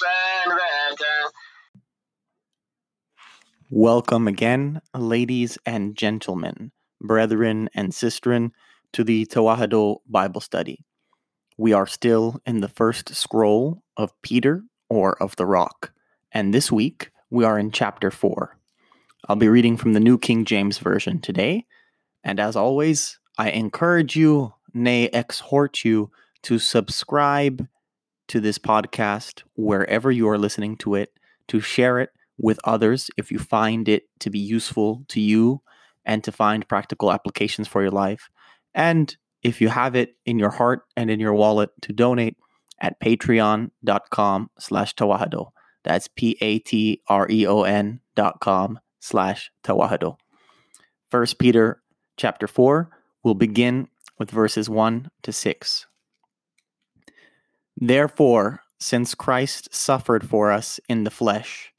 ሰንበተ Welcome again, ladies and gentlemen, brethren and sistren, to the Tewahedo Bible Study. We are still in the first scroll of Peter or of the Rock, and this week we are in chapter 4. I'll be reading from the New King James Version today, and as always, I encourage you, nay, exhort you to subscribe to this podcast wherever you are listening to it, to share it with others if you find it to be useful to you and to find practical applications for your life. And if you have it in your heart and in your wallet to donate at patreon.com slash tewahedo. That's P-A-T-R-E-O-N dot com slash tewahedo. First Peter chapter 4 will begin with verses 1 to 6. Therefore, since Christ suffered for us in the flesh,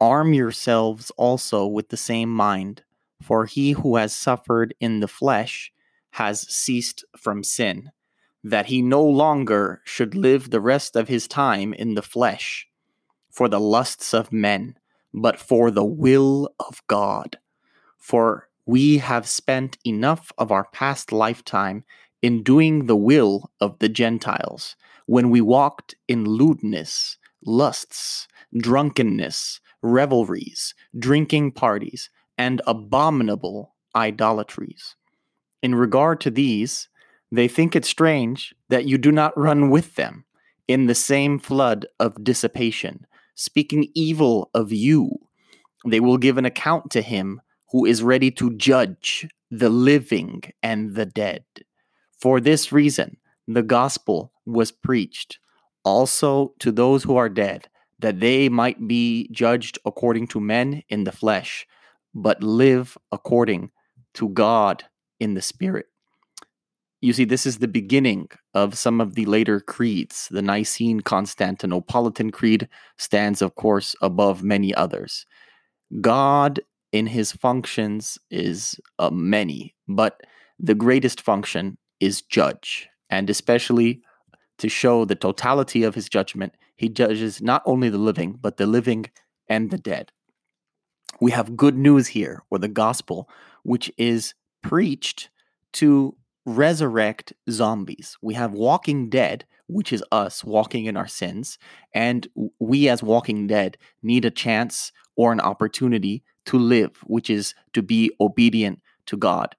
arm yourselves also with the same mind, for he who has suffered in the flesh has ceased from sin, that he no longer should live the rest of his time in the flesh, for the lusts of men, but for the will of God. For we have spent enough of our past lifetime in doing the will of the Gentiles, when we walked in lewdness, lusts, drunkenness, revelries, drinking parties, and abominable idolatries. In regard to these, they think it strange that you do not run with them in the same flood of dissipation, speaking evil of you. They will give an account to him who is ready to judge the living and the dead. For this reason, the gospel was preached also to those who are dead, that they might be judged according to men in the flesh, but live according to God in the spirit. You see, this is the beginning of some of the later creeds. The Nicene Constantinopolitan Creed stands, of course, above many others. God, in his functions, is uh, many, but the greatest function is judge. And especially to show the totality of his judgment, he judges not only the living, but the living and the dead. We have good news here, or the gospel, which is preached to resurrect zombies. We have Walking Dead, which is us walking in our sins, and we as Walking Dead need a chance or an opportunity to live, which is to be obedient to God.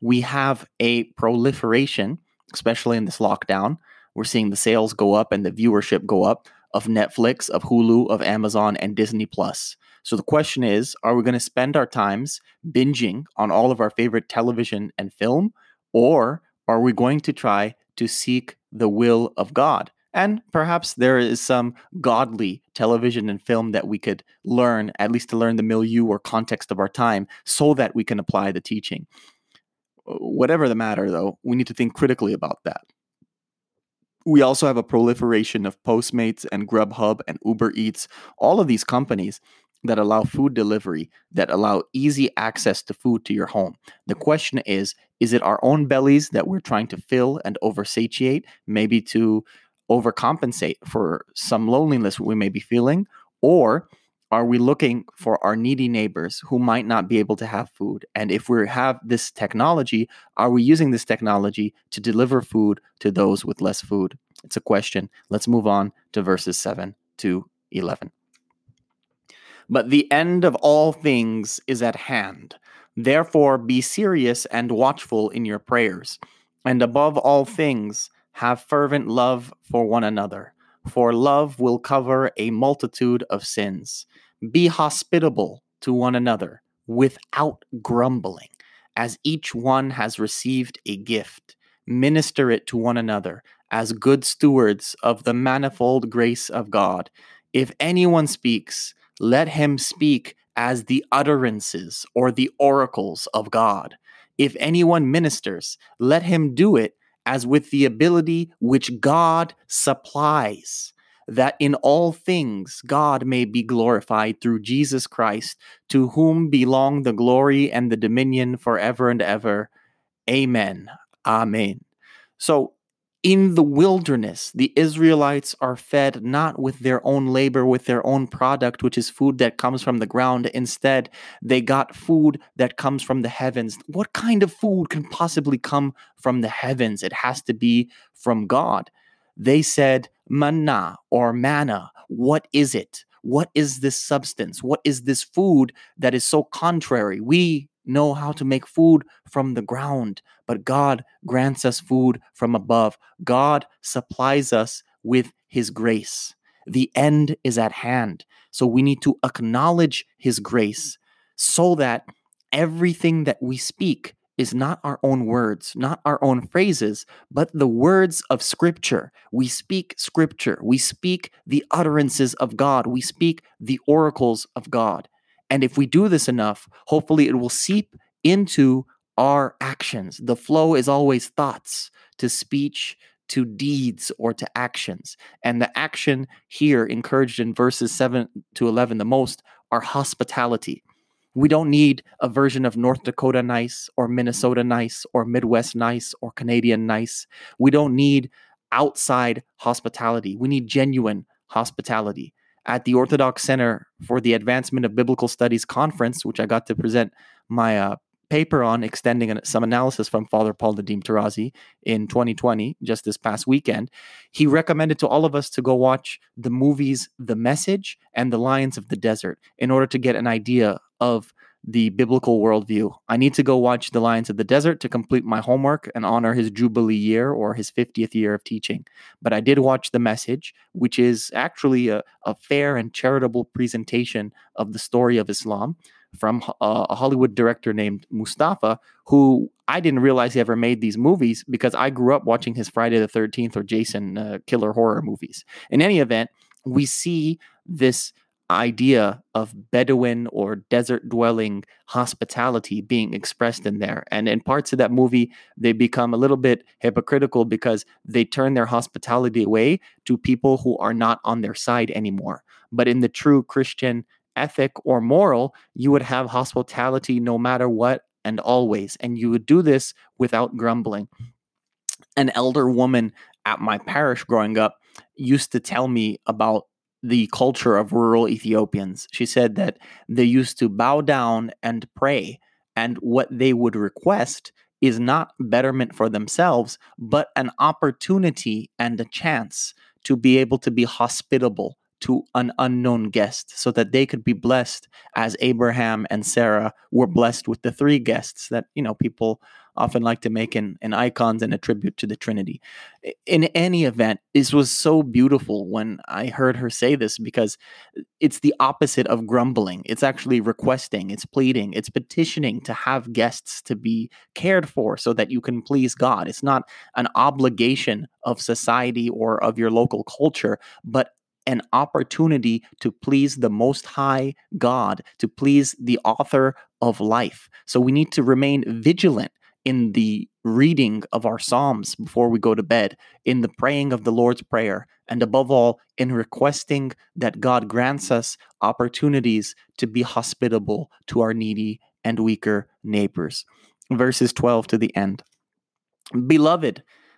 We have a proliferation, especially in this lockdown. We're seeing the sales go up and the viewership go up of Netflix, of Hulu, of Amazon, and Disney Plus. So the question is are we going to spend our times binging on all of our favorite television and film, or are we going to try to seek the will of God? And perhaps there is some godly television and film that we could learn, at least to learn the milieu or context of our time, so that we can apply the teaching. Uh, whatever the matter, though, we need to think critically about that. We also have a proliferation of Postmates and Grubhub and Uber Eats, all of these companies that allow food delivery, that allow easy access to food to your home. The question is is it our own bellies that we're trying to fill and oversatiate, maybe to overcompensate for some loneliness we may be feeling? Or are we looking for our needy neighbors who might not be able to have food? And if we have this technology, are we using this technology to deliver food to those with less food? It's a question. Let's move on to verses 7 to 11. But the end of all things is at hand. Therefore, be serious and watchful in your prayers. And above all things, have fervent love for one another, for love will cover a multitude of sins. Be hospitable to one another without grumbling, as each one has received a gift. Minister it to one another as good stewards of the manifold grace of God. If anyone speaks, let him speak as the utterances or the oracles of God. If anyone ministers, let him do it as with the ability which God supplies, that in all things God may be glorified through Jesus Christ, to whom belong the glory and the dominion forever and ever. Amen. Amen. So, in the wilderness, the Israelites are fed not with their own labor, with their own product, which is food that comes from the ground. Instead, they got food that comes from the heavens. What kind of food can possibly come from the heavens? It has to be from God. They said, manna or manna. What is it? What is this substance? What is this food that is so contrary? We know how to make food from the ground, but God grants us food from above. God supplies us with His grace. The end is at hand. So we need to acknowledge His grace so that everything that we speak is not our own words, not our own phrases, but the words of Scripture. We speak Scripture. We speak the utterances of God. We speak the oracles of God. And if we do this enough, hopefully it will seep into our actions. The flow is always thoughts to speech to deeds or to actions. And the action here encouraged in verses 7 to 11 the most are hospitality. We don't need a version of North Dakota nice or Minnesota nice or Midwest nice or Canadian nice. We don't need outside hospitality. We need genuine hospitality at the Orthodox Center for the Advancement of Biblical Studies conference, which I got to present my uh, paper on, extending some analysis from Father Paul Nadim Tarazi in 2020, just this past weekend, he recommended to all of us to go watch the movies The Message and The Lions of the Desert in order to get an idea of the biblical worldview. I need to go watch The Lions of the Desert to complete my homework and honor his Jubilee year or his 50th year of teaching. But I did watch The Message, which is actually a, a fair and charitable presentation of the story of Islam from uh, a Hollywood director named Mustafa, who I didn't realize he ever made these movies because I grew up watching his Friday the 13th or Jason uh, killer horror movies. In any event, we see this idea of Bedouin or desert dwelling hospitality being expressed in there. And in parts of that movie, they become a little bit hypocritical because they turn their hospitality away to people who are not on their side anymore. But in the true Christian ethic or moral, you would have hospitality no matter what and always. And you would do this without grumbling. An elder woman at my parish growing up used to tell me about the culture of rural Ethiopians. She said that they used to bow down and pray, and what they would request is not betterment for themselves, but an opportunity and a chance to be able to be hospitable to an unknown guest so that they could be blessed as Abraham and Sarah were blessed with the three guests that, you know, people often like to make in, in icons and a tribute to the Trinity. In any event, this was so beautiful when I heard her say this because it's the opposite of grumbling. It's actually requesting, it's pleading, it's petitioning to have guests to be cared for so that you can please God. It's not an obligation of society or of your local culture, but an opportunity to please the Most High God, to please the author of life. So we need to remain vigilant in the reading of our Psalms before we go to bed, in the praying of the Lord's Prayer, and above all, in requesting that God grants us opportunities to be hospitable to our needy and weaker neighbors. Verses 12 to the end. Beloved,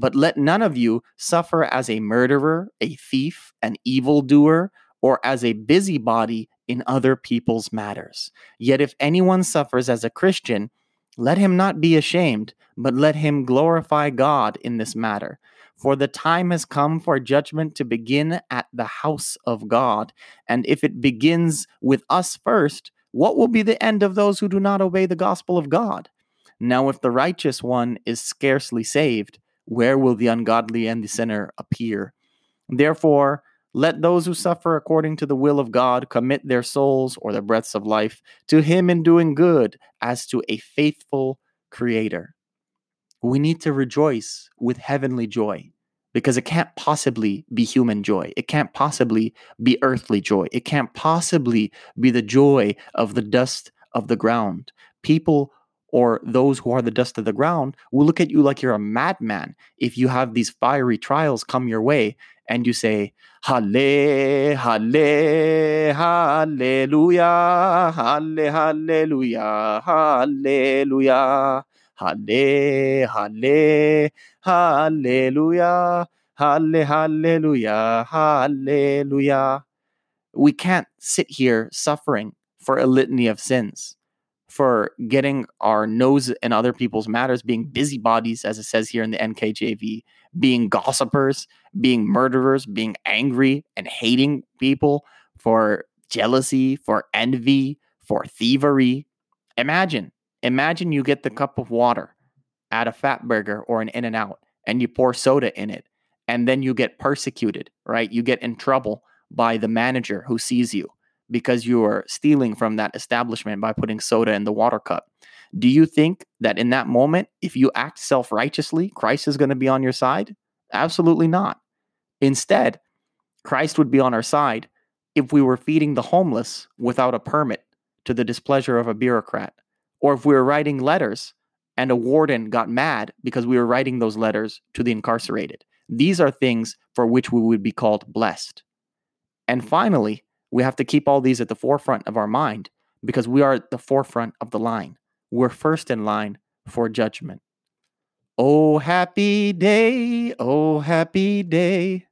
But let none of you suffer as a murderer, a thief, an evildoer, or as a busybody in other people's matters. Yet if anyone suffers as a Christian, let him not be ashamed, but let him glorify God in this matter. For the time has come for judgment to begin at the house of God. And if it begins with us first, what will be the end of those who do not obey the gospel of God? Now, if the righteous one is scarcely saved, where will the ungodly and the sinner appear? Therefore, Let those who suffer according to the will of God commit their souls or the breaths of life to Him in doing good as to a faithful Creator. We need to rejoice with heavenly joy because it can't possibly be human joy. It can't possibly be earthly joy. It can't possibly be the joy of the dust of the ground. People or those who are the dust of the ground will look at you like you're a madman if you have these fiery trials come your way and you say, Halle, Halle, Hallelujah, Halle, Hallelujah, Hallelujah, Halle, Halle, Hallelujah, Halle, Hallelujah, Hallelujah. We can't sit here suffering for a litany of sins for getting our nose in other people's matters, being busybodies, as it says here in the NKJV, being gossipers, being murderers, being angry and hating people for jealousy, for envy, for thievery. Imagine, imagine you get the cup of water at a Fatburger or an In-N-Out and you pour soda in it and then you get persecuted, right? You get in trouble by the manager who sees you because you are stealing from that establishment by putting soda in the water cup. Do you think that in that moment, if you act self righteously, Christ is going to be on your side? Absolutely not. Instead, Christ would be on our side if we were feeding the homeless without a permit to the displeasure of a bureaucrat, or if we were writing letters and a warden got mad because we were writing those letters to the incarcerated. These are things for which we would be called blessed. And finally, we have to keep all these at the forefront of our mind because we are at the forefront of the line. We're first in line for judgment. Oh, happy day, oh, happy day.